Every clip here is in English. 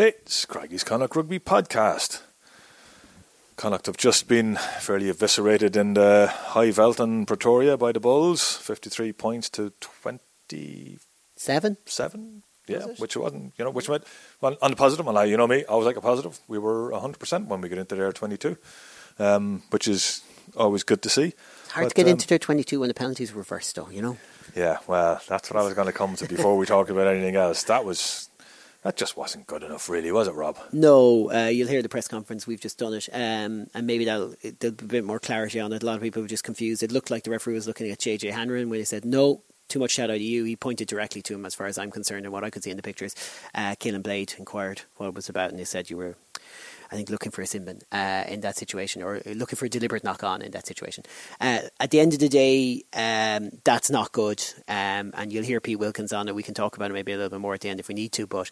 It's Craiggie's Connacht Rugby Podcast. Connacht have just been fairly eviscerated in the high veld in Pretoria by the Bulls, 53 points to 27. Seven? Yeah, Was which wasn't, you know, which went, well, on the positive, and I, you know me, I was like a positive. We were 100% when we got into there 22, um, which is always good to see. It's hard But, to get um, into their 22 when the penalties were reversed, though, you know? Yeah, well, that's what I was going to come to before we talk about anything else. That was, that just wasn't good enough, really, was it, Rob? No, uh, you'll hear the press conference. We've just done it, um, and maybe that'll there'll be a bit more clarity on it. A lot of people were just confused. It looked like the referee was looking at JJ Hanrahan when he said no. Too much shout out to you. He pointed directly to him, as far as I'm concerned, and what I could see in the pictures. Uh, Blade inquired what it was about, and they said you were, I think, looking for a sin bin uh, in that situation, or looking for a deliberate knock on in that situation. Uh, at the end of the day, um, that's not good, um, and you'll hear Pete Wilkins on it. We can talk about it maybe a little bit more at the end if we need to, but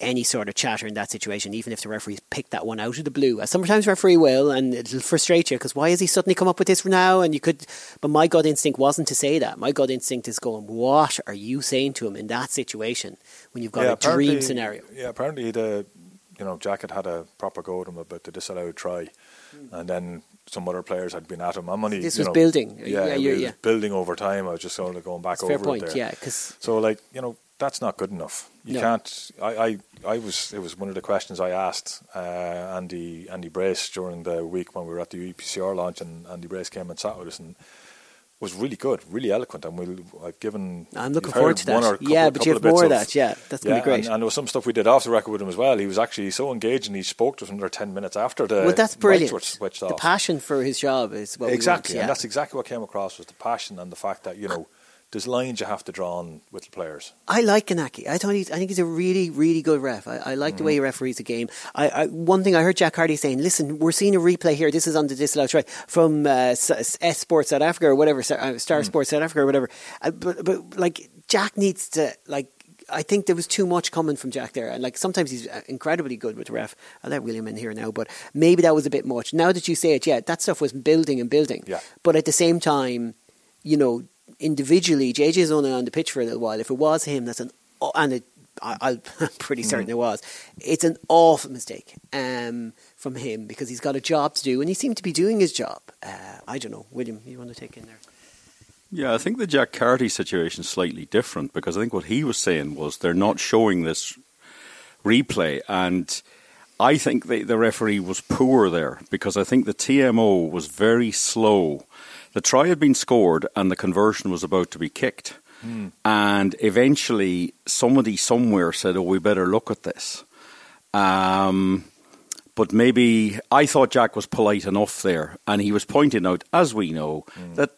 any sort of chatter in that situation, even if the referees pick that one out of the blue, as sometimes referee will, and it'll frustrate you because why has he suddenly come up with this now? And you could, but my gut instinct wasn't to say that. My gut instinct is going, what are you saying to him in that situation when you've got a dream scenario? Yeah, apparently the you know Jack had had a proper go at him about the disallowed try, and then some other players had been at him. I'm only. This was know, building. Yeah, Yeah, yeah. building over time. I was just sort of going back It's over point, it there. yeah, because So like you know that's not good enough. You No. can't. I, I I was it was one of the questions I asked uh, Andy Andy Brace during the week when we were at the EPCR launch, and Andy Brace came and sat with us and was really good, really eloquent, and we'll I've given. I'm looking forward to that. couple- yeah, but you couple have more of that. Yeah, that's going to yeah, be great. And, and there was some stuff we did off the record with him as well. He was actually so engaged, and he spoke to us another ten minutes after the. well, that's brilliant. the passion for his job is what exactly, we want. and that's exactly what came across was the passion and the fact that you know there's lines you have to draw on with the players. I like Ganaki. I thought he's, I think he's a really, really good ref. I, I like the way he referees the game. I, I, one thing I heard Jack Carty saying, listen, we're seeing a replay here. This is on the disallowed try from uh, S Sports South Africa or whatever, Star, uh, Star Sports South Africa or whatever. Uh, but, but like Jack needs to like. I think there was too much coming from Jack there, and like sometimes he's uh, incredibly good with the ref. I'll let William in here now, but maybe that was a bit much. Now that you say it, yeah, that stuff was building and building. Yeah. But at the same time, you know, individually, JJ's only on the pitch for a little while. If it was him, that's an and it, I, I'm pretty certain it was. It's an awful mistake um, from him because he's got a job to do, and he seemed to be doing his job. Uh, I don't know, William. You want to take in there? Yeah, I think the Jack Carty situation is slightly different because I think what he was saying was they're not showing this replay, and I think the, the referee was poor there because I think the TMO was very slow. The try had been scored and the conversion was about to be kicked, and eventually somebody somewhere said, "Oh, we better look at this." Um, but maybe I thought Jack was polite enough there, and he was pointing out, as we know, that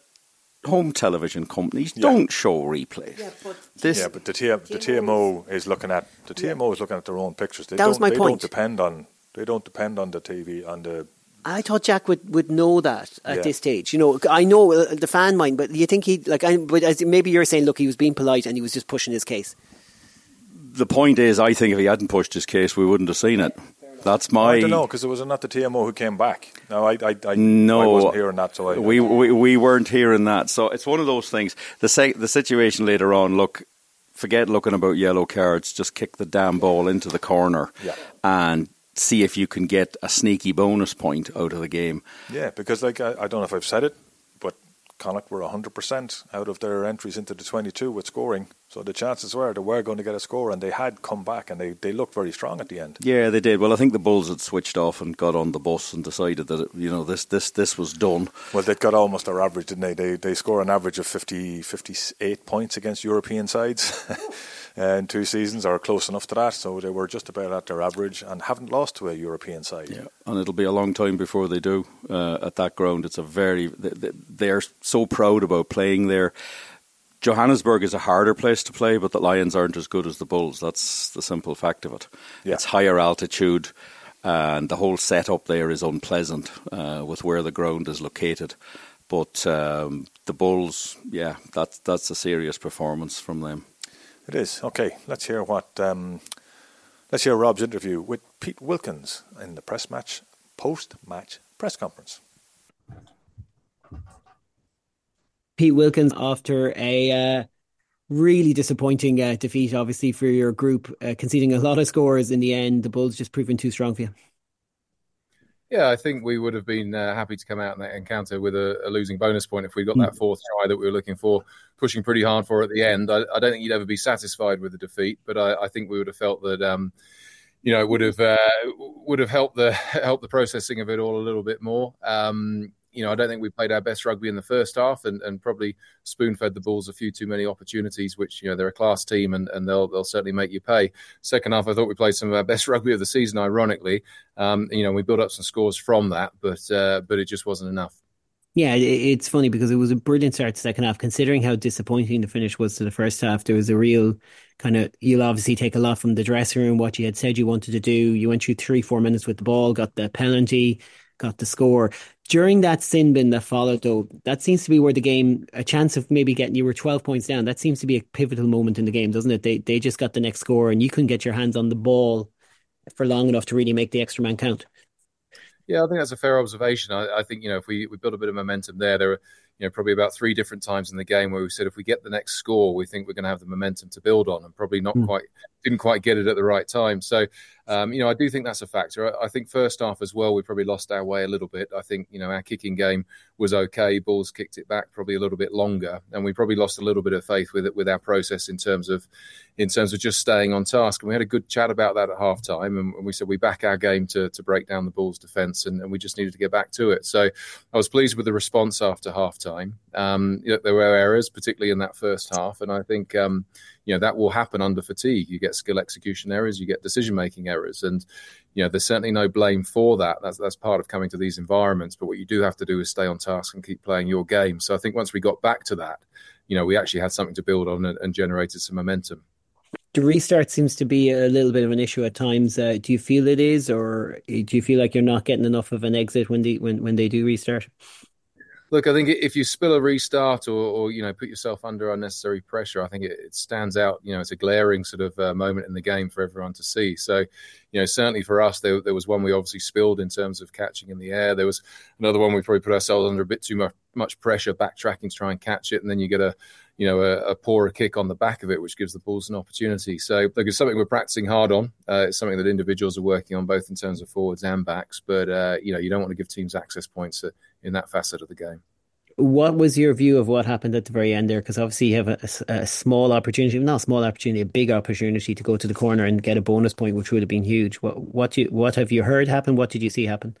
home television companies Yeah. don't show replays. but This, yeah, but the, T- the TMO is looking at the TMO is looking at their own pictures. They That was don't, my they point. don't depend on they don't depend on the TV on the I thought Jack would, would know that at Yeah. this stage. You know, I know uh, the fan mind, but you think he like? I, but as, maybe you're saying, look, he was being polite and he was just pushing his case. the point is, I think if he hadn't pushed his case, we wouldn't have seen it. That's my. I don't know because it was not the TMO who came back. No, I I, I, No, I wasn't hearing that. So I, we, we we weren't hearing that. So it's one of those things. The se- the situation later on. Look, forget looking about yellow cards. Just kick the damn ball into the corner, Yeah. and see if you can get a sneaky bonus point out of the game. Yeah, because like I, I don't know if I've said it, but Connacht were hundred percent out of their entries into the twenty-two with scoring. So the chances were they were going to get a score, and they had come back, and they, they looked very strong at the end. Yeah, they did. Well, I think the Bulls had switched off and got on the bus and decided that it, you know this this this was done. Well, they got almost their average, didn't they? They they score an average of 50, 58 points against European sides in two seasons, or close enough to that. So they were just about at their average and haven't lost to a European side. Yeah, and it'll be a long time before they do uh, at that ground. It's a very they- they- they're so proud about playing there. Johannesburg is a harder place to play, but the Lions aren't as good as the Bulls. That's the simple fact of it. Yeah. It's higher altitude, and the whole setup there is unpleasant uh, with where the ground is located. But um, the Bulls, yeah, that's that's a serious performance from them. It is okay. Let's hear what. Um, let's hear Rob's interview with Pete Wilkins in the press match post match press conference. Pete Wilkins after a uh, really disappointing uh, defeat, obviously, for your group, uh, conceding a lot of scores in the end. The Bulls just proving too strong for you. Yeah, I think we would have been uh, happy to come out in that encounter with a, a losing bonus point if we got mm. that fourth try that we were looking for, pushing pretty hard for at the end. I, I don't think you'd ever be satisfied with the defeat, but I, I think we would have felt that. Um, you know, it would have uh, would have helped the helped the processing of it all a little bit more. Um, you know, I don't think we played our best rugby in the first half, and, and probably spoon fed the Bulls a few too many opportunities. Which you know they're a class team, and, and they'll they'll certainly make you pay. Second half, I thought we played some of our best rugby of the season. Ironically, um, you know, we built up some scores from that, but uh, but it just wasn't enough. Yeah, it's funny because it was a brilliant start to second half. Considering how disappointing the finish was to the first half, there was a real kind of. You'll obviously take a lot from the dressing room, what you had said you wanted to do. You went through three, four minutes with the ball, got the penalty, got the score. During that sin bin that followed, though, that seems to be where the game, a chance of maybe getting you were 12 points down. That seems to be a pivotal moment in the game, doesn't it? They they just got the next score and you couldn't get your hands on the ball for long enough to really make the extra man count. Yeah, I think that's a fair observation. I, I think, you know, if we, we build a bit of momentum there, there you know, probably about three different times in the game where we said if we get the next score, we think we're going to have the momentum to build on, and probably not mm. quite didn't quite get it at the right time. So, um, you know, I do think that's a factor. I, I, think first half as well, we probably lost our way a little bit. I think you know our kicking game was okay. Bulls kicked it back probably a little bit longer, and we probably lost a little bit of faith with it with our process in terms of in terms of just staying on task. And we had a good chat about that at halftime, and, and we said we back our game to to break down the Bulls' defence, and, and we just needed to get back to it. So, I was pleased with the response after halftime. Um, you know, there were errors, particularly in that first half, and I think um, you know that will happen under fatigue. You get skill execution errors, you get decision making errors, and you know there's certainly no blame for that. That's that's part of coming to these environments. But what you do have to do is stay on task and keep playing your game. So I think once we got back to that, you know, we actually had something to build on and, and generated some momentum. The restart seems to be a little bit of an issue at times. Uh, do you feel it is, or do you feel like you're not getting enough of an exit when they when, when they do restart? Look, I think if you spill a restart or, or you know put yourself under unnecessary pressure, I think it, it stands out. You know, it's a glaring sort of uh, moment in the game for everyone to see. So, you know, certainly for us, there, there was one we obviously spilled in terms of catching in the air. There was another one we probably put ourselves under a bit too much, much pressure, backtracking to try and catch it, and then you get a you know a, a poorer kick on the back of it, which gives the Bulls an opportunity. So, look, it's something we're practicing hard on. Uh, it's something that individuals are working on, both in terms of forwards and backs. But uh, you know, you don't want to give teams access points in that facet of the game what was your view of what happened at the very end there? Because obviously you have a, a, a, small opportunity, not a small opportunity, a big opportunity to go to the corner and get a bonus point, which would have been huge. What what you what have you heard happen? What did you see happen?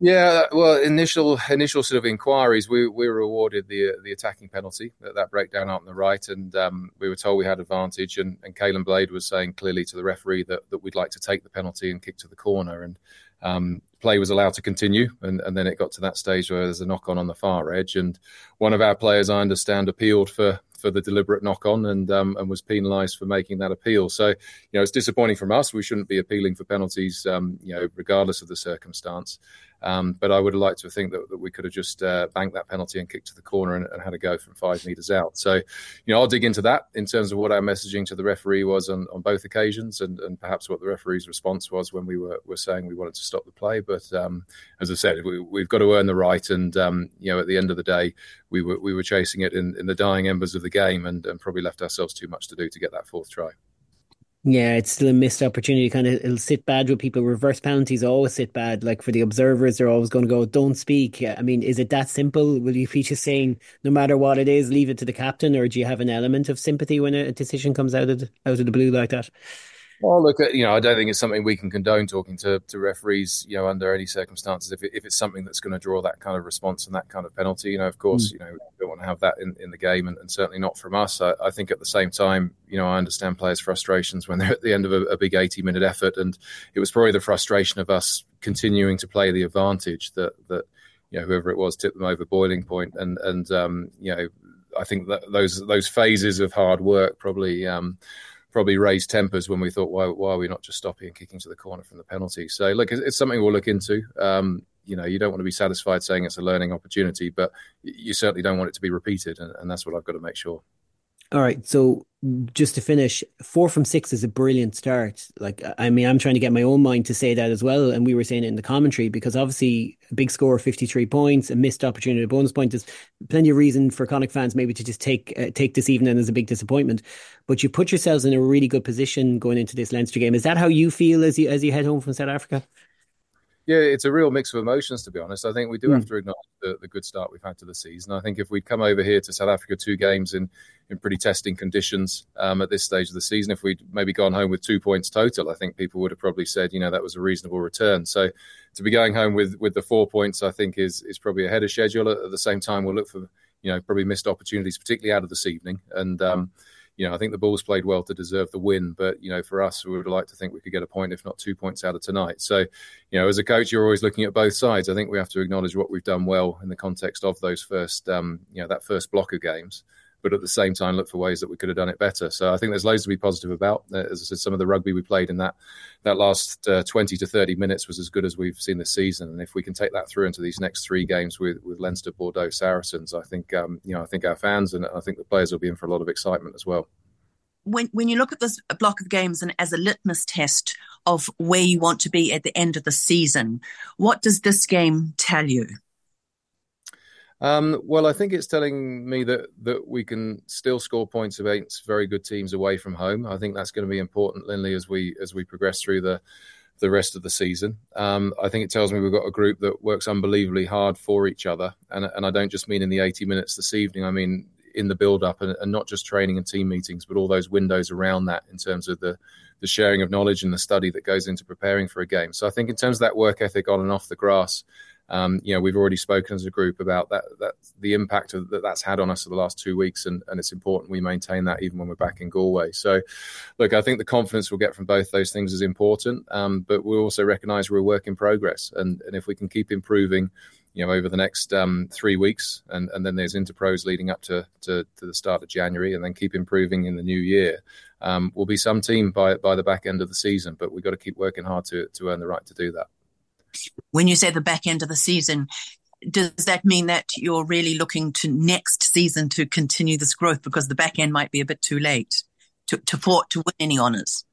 Yeah, well, initial initial sort of inquiries, we, we were awarded the the attacking penalty, that, that breakdown out on the right, and um, we were told we had advantage. And, and Caolin Blade was saying clearly to the referee that, that we'd like to take the penalty and kick to the corner. And um, play was allowed to continue, and, and, then it got to that stage where there's a knock on on the far edge, and one of our players, I understand, appealed for for the deliberate knock on and um, and was penalised for making that appeal. So you know it's disappointing from us. We shouldn't be appealing for penalties, um, you know, regardless of the circumstance. Um, but I would have liked to think that, that we could have just uh, banked that penalty and kicked to the corner and, and, had a go from five metres out. So, you know, I'll dig into that in terms of what our messaging to the referee was on, on both occasions and, and perhaps what the referee's response was when we were, were saying we wanted to stop the play. But um, as I said, we, have got to earn the right. And, um, you know, at the end of the day, we were, we were chasing it in, in the dying embers of the game and, and probably left ourselves too much to do to get that fourth try. Yeah, it's still a missed opportunity. Kind of, it'll sit bad with people. Reverse penalties always sit bad. Like for the observers, they're always going to go, "Don't speak." I mean, is it that simple? Will you feature saying, no matter what it is, leave it to the captain, or do you have an element of sympathy when a decision comes out of the, out of the blue like that? Well, look, you know, I don't think it's something we can condone talking to, to referees, you know, under any circumstances. If, it, if it's something that's going to draw that kind of response and that kind of penalty, you know, of course, mm. you know, we don't want to have that in, in the game and, and certainly not from us. I, I, think at the same time, you know, I understand players' frustrations when they're at the end of a, a big 80 minute effort. And it was probably the frustration of us continuing to play the advantage that, that, you know, whoever it was tipped them over boiling. And, and, um, you know, I think that those, those phases of hard work probably, um, probably raised tempers when we thought, why, why are we not just stopping and kicking to the corner from the penalty? So, look, it's, something we'll look into. Um, you know, you don't want to be satisfied saying it's a learning opportunity, but you certainly don't want it to be repeated, and, and that's what I've got to make sure. All right. So just to finish, four from six is a brilliant start. Like, I mean, I'm trying to get my own mind to say that as well. And we were saying it in the commentary because obviously a big score, 53 points, a missed opportunity, a bonus point. There's plenty of reason for Connacht fans maybe to just take uh, take this evening as a big disappointment. But you put yourselves in a really good position going into this Leinster game. Is that how you feel as you as you head home from South Africa? Yeah, it's a real mix of emotions, to be honest. I think we do mm. have to acknowledge the, the, good start we've had to the season. I think if we'd come over here to South Africa two games in, in pretty testing conditions um, at this stage of the season, if we'd maybe gone home with two points total, I think people would have probably said, you know, that was a reasonable return. So to be going home with, with the four points, I think is is probably ahead of schedule. At the same time, we'll look for, you know, probably missed opportunities, particularly out of this evening. And, um, you know, I think the Bulls played well to deserve the win, but you know, for us, we would like to think we could get a point, if not two points, out of tonight. So, you know, as a coach, you're always looking at both sides. I think we have to acknowledge what we've done well in the context of those first, um, you know, that first block of games but at the same time look for ways that we could have done it better. So I think there's loads to be positive about. Uh, as I said, some of the rugby we played in that that last uh, 20 to 30 minutes was as good as we've seen this season. And if we can take that through into these next three games with with Leinster, Bordeaux, Saracens, I think um, you know I think our fans and I think the players will be in for a lot of excitement as well when when you look at this block of games and as a litmus test of where you want to be at the end of the season, what does this game tell you? Um, well, I think it's telling me that that we can still score points against very good teams away from home. I think that's going to be important, Lindley, as we as we progress through the the rest of the season. Um, I think it tells me we've got a group that works unbelievably hard for each other, and and I don't just mean in the 80 minutes this evening. I mean in the build up and, and, not just training and team meetings, but all those windows around that in terms of the, the sharing of knowledge and the study that goes into preparing for a game. So I think in terms of that work ethic on and off the grass, um, you know, we've already spoken as a group about that, that the impact of, that that's had on us for the last two weeks, and, and it's important we maintain that even when we're back in Galway. So, look, I think the confidence we'll get from both those things is important, um, but we also recognise we're a work in progress, and, and if we can keep improving you know over the next um, three weeks, and, and then there's interpros leading up to, to, to the start of January, and then keep improving in the new year. Um, we'll be some team by by the back end of the season, but we've got to keep working hard to to earn the right to do that. When you say the back end of the season, does that mean that you're really looking to next season to continue this growth because the back end might be a bit too late to to, to win any honours?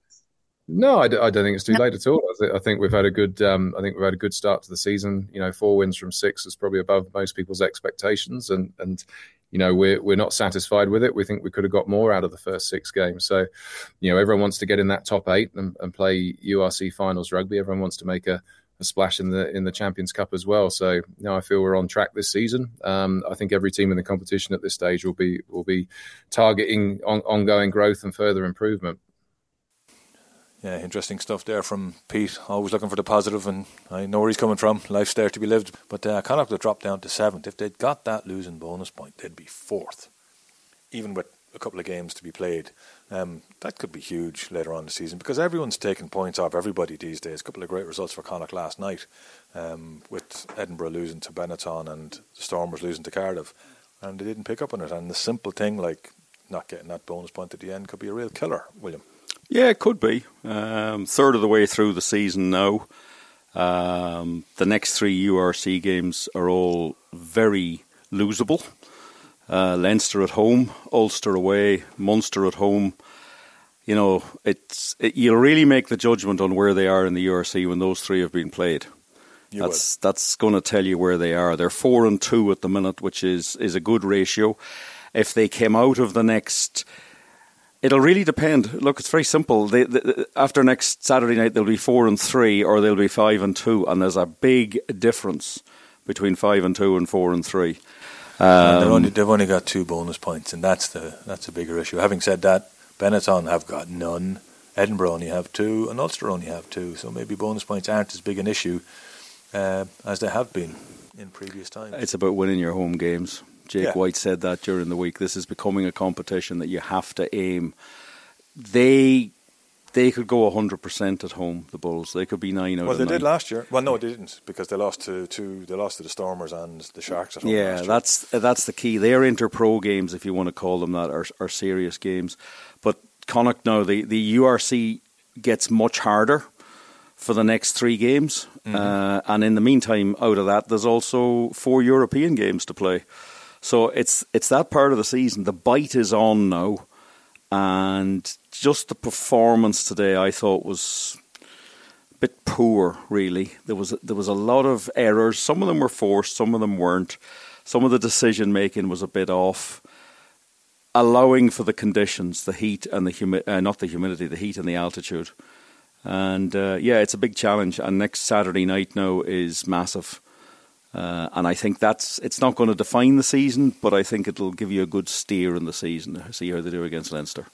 No, I d- I don't think it's too late at all. I, th- I think we've had a good. Um, I think we've had a good start to the season. You know, four wins from six is probably above most people's expectations, and and you know we're we're not satisfied with it. We think we could have got more out of the first six games. So, you know, everyone wants to get in that top eight and, and play URC finals rugby. Everyone wants to make a, a, splash in the in the Champions Cup as well. So, you I feel we're on track this season. Um, I think every team in the competition at this stage will be will be targeting on, ongoing growth and further improvement yeah, interesting stuff there from Pete. Always looking for the positive, and I know where he's coming from. Life's there to be lived. But uh, Connacht have dropped down to seventh. If they'd got that losing bonus point, they'd be fourth, even with a couple of games to be played. Um, that could be huge later on in the season because everyone's taking points off everybody these days. A couple of great results for Connacht last night, um, with Edinburgh losing to Benetton and the Stormers losing to Cardiff, and they didn't pick up on it. And the simple thing like not getting that bonus point at the end could be a real killer, William. Yeah, it could be. Um, third of the way through the season now. Um, the next three URC games are all very losable. Uh, Leinster at home, Ulster away, Munster at home. You know, it's it, you'll really make the judgment on where they are in the URC when those three have been played. You that's would. that's going to tell you where they are. They're four and two at the minute, which is is a good ratio. If they came out of the next It'll really depend. Look, it's very simple. They, they, after next Saturday night, they'll be four and three, or they'll be five and two, and there's a big difference between five and two and four and three. Um, only, they've only got two bonus points, and that's the that's a bigger issue. Having said that, Benetton have got none. Edinburgh only have two, and Ulster only have two. So maybe bonus points aren't as big an issue uh, as they have been in previous times. It's about winning your home games. Jake yeah. White said that during the week. This is becoming a competition that you have to aim. They they could go hundred percent at home. The Bulls they could be nine out. Well, they nine. did last year. Well, no, they didn't because they lost to, to they lost to the Stormers and the Sharks. At home. Yeah, that's that's the key. Their inter-pro games, if you want to call them that, are, are serious games. But Connacht now the the URC gets much harder for the next three games, mm-hmm. uh, and in the meantime, out of that, there's also four European games to play. So it's it's that part of the season. The bite is on now. And just the performance today, I thought was a bit poor. Really, there was there was a lot of errors. Some of them were forced, some of them weren't. Some of the decision making was a bit off. Allowing for the conditions, the heat and the humi- uh, not the humidity, the heat and the altitude, and uh, yeah, it's a big challenge. And next Saturday night now is massive. Uh, and I think that's it's not going to define the season, but I think it'll give you a good steer in the season. To see how they do against Leinster.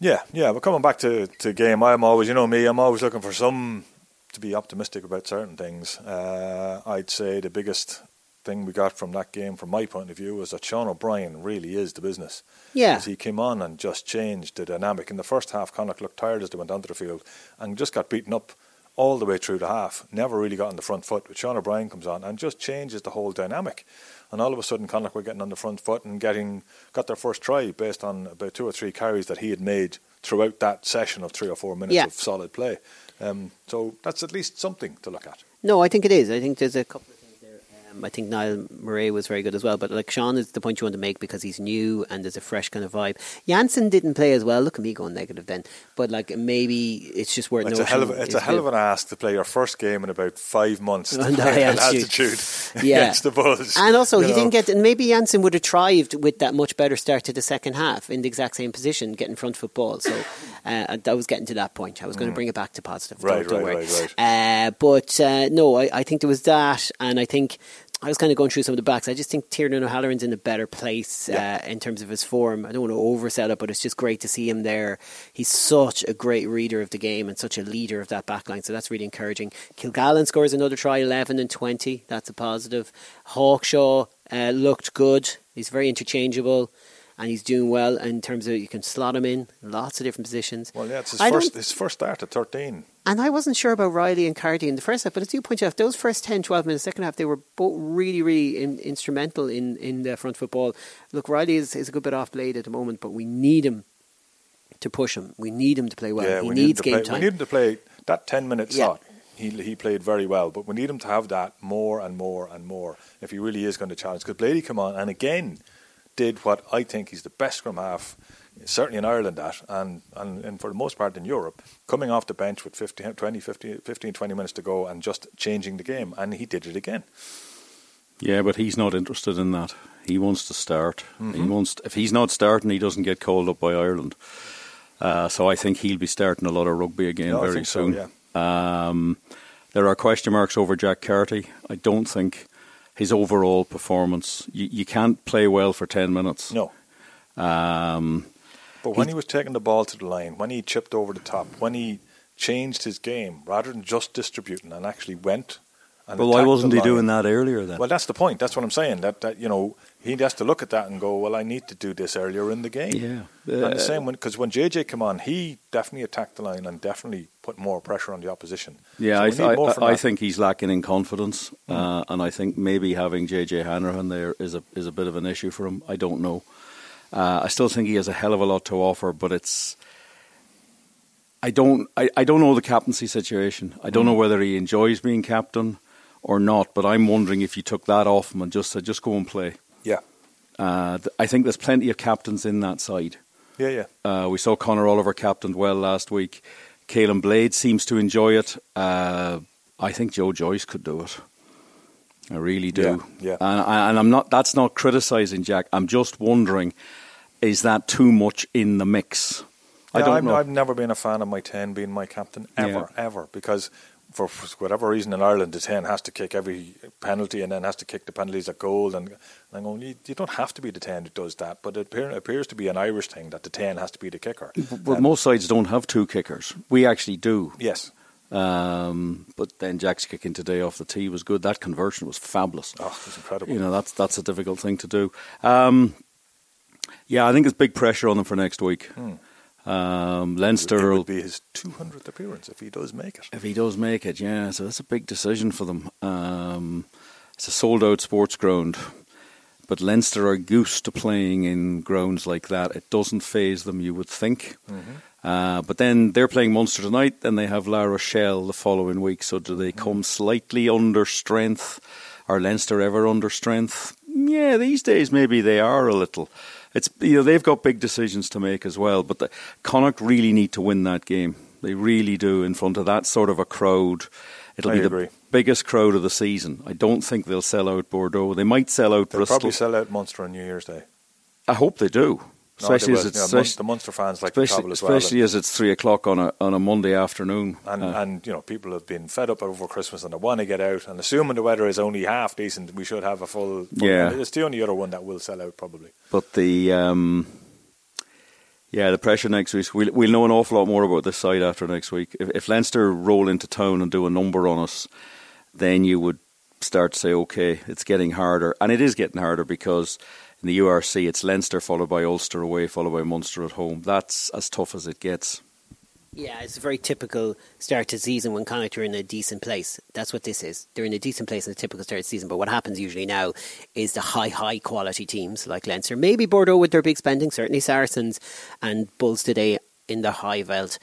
Yeah, yeah. But coming back to to game, I'm always, you know, me, I'm always looking for some to be optimistic about certain things. Uh, I'd say the biggest thing we got from that game, from my point of view, was that Sean O'Brien really is the business. Yeah, As he came on and just changed the dynamic. In the first half, Connacht looked tired as they went onto the field and just got beaten up all the way through the half. Never really got on the front foot. But Sean O'Brien comes on and just changes the whole dynamic. And all of a sudden, Connacht were getting on the front foot and getting got their first try based on about two or three carries that he had made throughout that session of three or four minutes Yeah. of solid play. Um, so that's at least something to look at. No, I think it is. I think there's a couple of things there. Um, I think Niall Murray was very good as well, but like Sean is the point you want to make because he's new and there's a fresh kind of vibe. Janssen didn't play as well. Look at me going negative then, but like maybe it's just worth It's a hell of a, it's a hell of an ask to play your first game in about five months to no, play yeah, at altitude. Yeah. against the Bulls. And also, he know. didn't get. And maybe Janssen would have thrived with that much better start to the second half in the exact same position, getting front foot ball. So uh, I was getting to that point. I was going to bring it back to positive. Mm. Right, don't, don't right, worry. right, Uh, but uh, no, I, I think there was that, and I think. I was kind of going through some of the backs. I just think Tiernan O'Halloran's in a better place Yeah. uh, in terms of his form. I don't want to oversell it, but it's just great to see him there. He's such a great reader of the game and such a leader of that backline, so that's really encouraging. Kilgallen scores another try, 11 and 20. That's a positive. Hawkshaw uh, looked good. He's very interchangeable and he's doing well in terms of you can slot him in lots of different positions. Well, yeah, it's his I first his first start at thirteen. And I wasn't sure about Reilly and Carty in the first half, but as you point out, those first 10, 12 minutes, second half, they were both really, really in, instrumental in, in the front football. Look, Reilly is, is a good bit off blade at the moment, but we need him to push him. We need him to play well. yeah, he we needs need game play, time. We need him to play that ten minute Yeah. slot. He he played very well, but we need him to have that more and more and more if he really is going to challenge. Because Blady come on and again did what I think he's the best scrum half, certainly in Ireland at, and, and, and for the most part in Europe, coming off the bench with 15, 20, 15, 15, 20 minutes to go and just changing the game, and he did it again. Yeah, but he's not interested in that. He wants to start. He Mm-hmm. wants. if he's not starting, he doesn't get called up by Ireland. Uh, so I think he'll be starting a lot of rugby again No, very think so, soon. yeah. Um, there are question marks over Jack Carty. I don't think his overall performance. You, you can't play well for ten minutes. No. Um, But when he was taking the ball to the line, when he chipped over the top, when he changed his game rather than just distributing and actually went. And well, why wasn't he doing that earlier then? Well, that's the point. That's what I'm saying. That that you know he has to look at that and go, well, I need to do this earlier in the game. Yeah. and Uh, the same when because when JJ came on, he definitely attacked the line and definitely put more pressure on the opposition. Yeah, So I, th- I, I. Think he's lacking in confidence, uh, and I think maybe having JJ Hanrahan there is a is a bit of an issue for him. I don't know. Uh, I still think he has a hell of a lot to offer, but it's. I don't. I, I don't know the captaincy situation. I don't know Hmm. whether he enjoys being captain or not. But I'm wondering if you took that off him and just said, just go and play. Yeah, Uh, th- I think there's plenty of captains in that side. yeah, yeah. Uh, we saw Conor Oliver captained well last week. Caolin Blade seems to enjoy it. Uh, I think Joe Joyce could do it. I really do. Yeah, yeah. And, and I'm not. That's not criticising Jack. I'm just wondering, is that too much in the mix? I don't I've, know. I've never been a fan of my ten being my captain ever, ever because. For whatever reason in Ireland, the 10 has to kick every penalty and then has to kick the penalties at goal. And, and I'm going, you, you don't have to be the 10 that does that, but it appear, appears to be an Irish thing that the 10 has to be the kicker. Well, Um, most sides don't have two kickers. We actually do. yes. Um, but then Jack's kicking today off the tee was good. That conversion was fabulous. Oh, it's incredible. You know, that's that's a difficult thing to do. Um, yeah, I think it's big pressure on them for next week. Um, It Leinster, would will, be his 200th appearance if he does make it. if he does make it, yeah, so that's a big decision for them. Um, it's a sold out sports ground, but Leinster are used to playing in grounds like that. It doesn't phase them, you would think. Uh, but then they're playing Munster tonight, then they have La Rochelle the following week. So do they come slightly under strength? Are Leinster ever under strength? Yeah, these days maybe they are a little. It's you know they've got big decisions to make as well. But the, Connacht really need to win that game. They really do in front of that sort of a crowd. It'll I be agree. the biggest crowd of the season. I don't think they'll sell out Bordeaux. They might sell out They'll Bristol. probably sell out Munster on New Year's Day. I hope they do. Especially as it's the Munster fans like to especially, travel as well. especially as it's three o'clock on a on a Monday afternoon. And, Uh, and you know people have been fed up over Christmas and they want to get out. And assuming the weather is only half decent, we should have a full. full Yeah. it's the only other one that will sell out probably. But the um, yeah, the pressure next week. We'll, we'll know an awful lot more about this side after next week. If, if Leinster roll into town and do a number on us, then you would start to say, okay, it's getting harder, and it is getting harder because in the URC it's Leinster followed by Ulster away, followed by Munster at home. That's as tough as it gets. Yeah, it's a very typical start to season when Connacht are in a decent place. That's what this is. They're in a decent place in a typical start to season. But what happens usually now is the high, high quality teams like Leinster, maybe Bordeaux with their big spending, certainly Saracens and Bulls today in the high veld.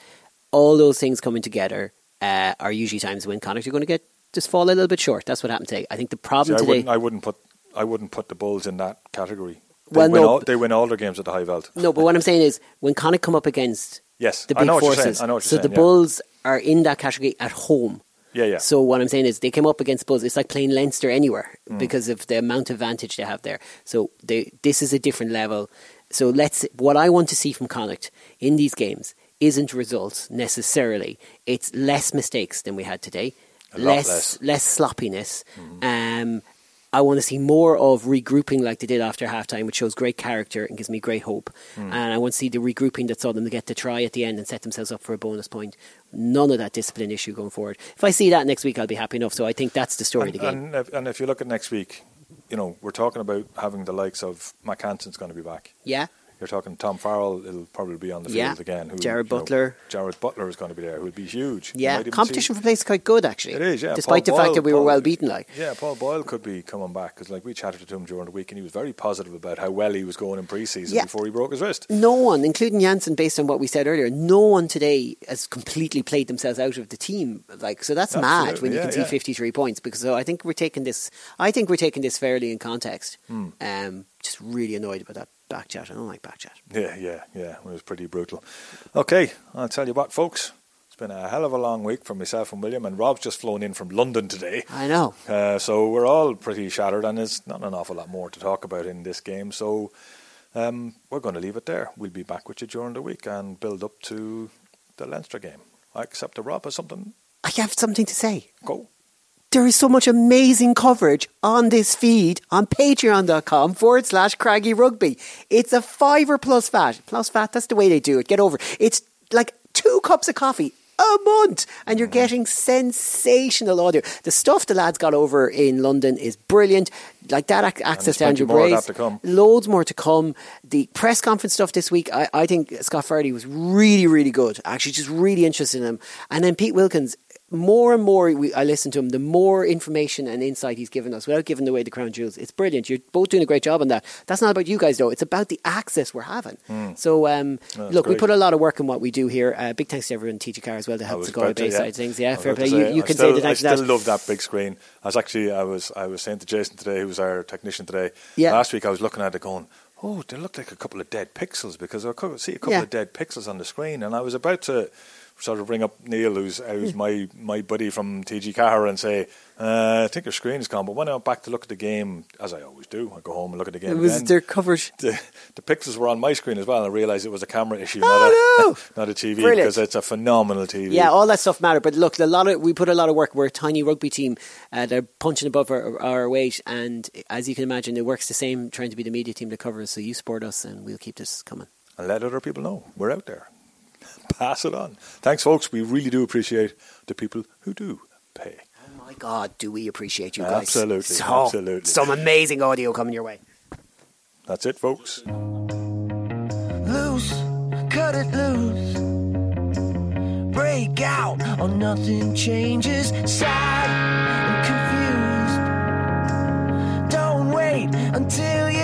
All those things coming together uh, are usually times when Connacht are going to get just fall a little bit short. That's what happened today. I think the See, problem I today. wouldn't. I wouldn't put. I wouldn't put the Bulls in that category. They Well, win no, all, they win all their games at the high veld. no, but what I'm saying is when Connacht come up against Yes, the I big know what you're forces, saying. I know what so you're the saying. yeah. Bulls are in that category at home. Yeah, yeah. So what I'm saying is they came up against Bulls. It's like playing Leinster anywhere Mm. because of the amount of advantage they have there. So they, this is a different level. So let's. What I want to see from Connacht in these games isn't results necessarily. It's less mistakes than we had today. Less, less. Mm-hmm. sloppiness. Um, I want to see more of regrouping like they did after halftime, which shows great character and gives me great hope. Mm. And I want to see the regrouping that saw them get to try at the end and set themselves up for a bonus point. None of that discipline issue going forward. If I see that next week, I'll be happy enough. So I think that's the story and, of the game. And if, and if you look at next week, you know we're talking about having the likes of Mack Hansen's going to be back. yeah, You're talking Tom Farrell. It'll probably be on the field again. Who, Jarrad you know, Butler. Jarrad Butler is going to be there. Who'll be huge. Yeah. Competition see- for place is quite good actually. It is, yeah. Despite Paul the fact that we were well beaten, like Yeah, Paul Boyle could be coming back because, like, we chatted to him during the week, and he was very positive about how well he was going in pre-season Yeah. before he broke his wrist. no one, including Janssen, based on what we said earlier, no one today has completely played themselves out of the team. Like, so that's mad Absolutely, when you yeah, can see 53 points. Because so I think we're taking this. I think we're taking this fairly in context. Hmm. Um, just really annoyed about that back chat. I don't like back chat. Yeah, yeah, yeah. It was pretty brutal. Okay, I'll tell you what, folks. It's been a hell of a long week for myself and William, and Rob's just flown in from London today. I know. Uh, so we're all pretty shattered, and there's not an awful lot more to talk about in this game. So um, we're going to leave it there. We'll be back with you during the week and build up to the Leinster game. I accept the Rob has something. I have something to say. Go. There is so much amazing coverage on this feed on patreon.com forward slash craggy rugby. It's a fiver plus fat. Plus fat, that's the way they do it. Get over it. It's like two cups of coffee a month and you're getting sensational audio. The stuff the lads got over in London is brilliant. Like that ac- access to Andrew Brace. that to come. Loads more to come. The press conference stuff this week, I, I think Scott Fardy was really, really good. Actually, just really interested in him. And then Pete Wilkins, more and more we, I listen to him, the more information and insight he's given us without giving away the crown jewels. It's brilliant. You're both doing a great job on that. That's not about you guys, though. It's about the access we're having. So, um, No, look, we put a lot of work in what we do here. Uh, big thanks to everyone, TG Car as well, to help was the Galway about to, Bay yeah. side of things. Yeah, fair play. to You, you can still, say the thanks I still love that big screen. I was actually, I was, I was saying to Jason today, who was our technician today. Yeah. Last week, I was looking at it, going, "Oh, they look like a couple of dead pixels," because I could see a couple Yeah. of dead pixels on the screen, and I was about to sort of bring up Neil, who's who's my my buddy from TG Car, and say, uh, "I think your screen is gone." But when I went back to look at the game, as I always do, I go home and look at the game It was again. their coverage. the, the pixels were on my screen as well, and I realised it was a camera issue, Oh, not, no! a, not a TV, Brilliant. because it's a phenomenal TV. Yeah, all that stuff matter. But look, a lot of we put a lot of work. We're a tiny rugby team. Uh, they're punching above our, our weight, and as you can imagine, it works the same trying to be the media team that covers. So you support us, and we'll keep this coming. and let other people know we're out there pass it on. Thanks, folks. We really do appreciate the people who do pay. Oh my God, do we appreciate you guys? Absolutely, so, absolutely. Some amazing audio coming your way. That's it, folks. Loose, cut it loose. Break out, or nothing changes. Sad and confused. Don't wait until you.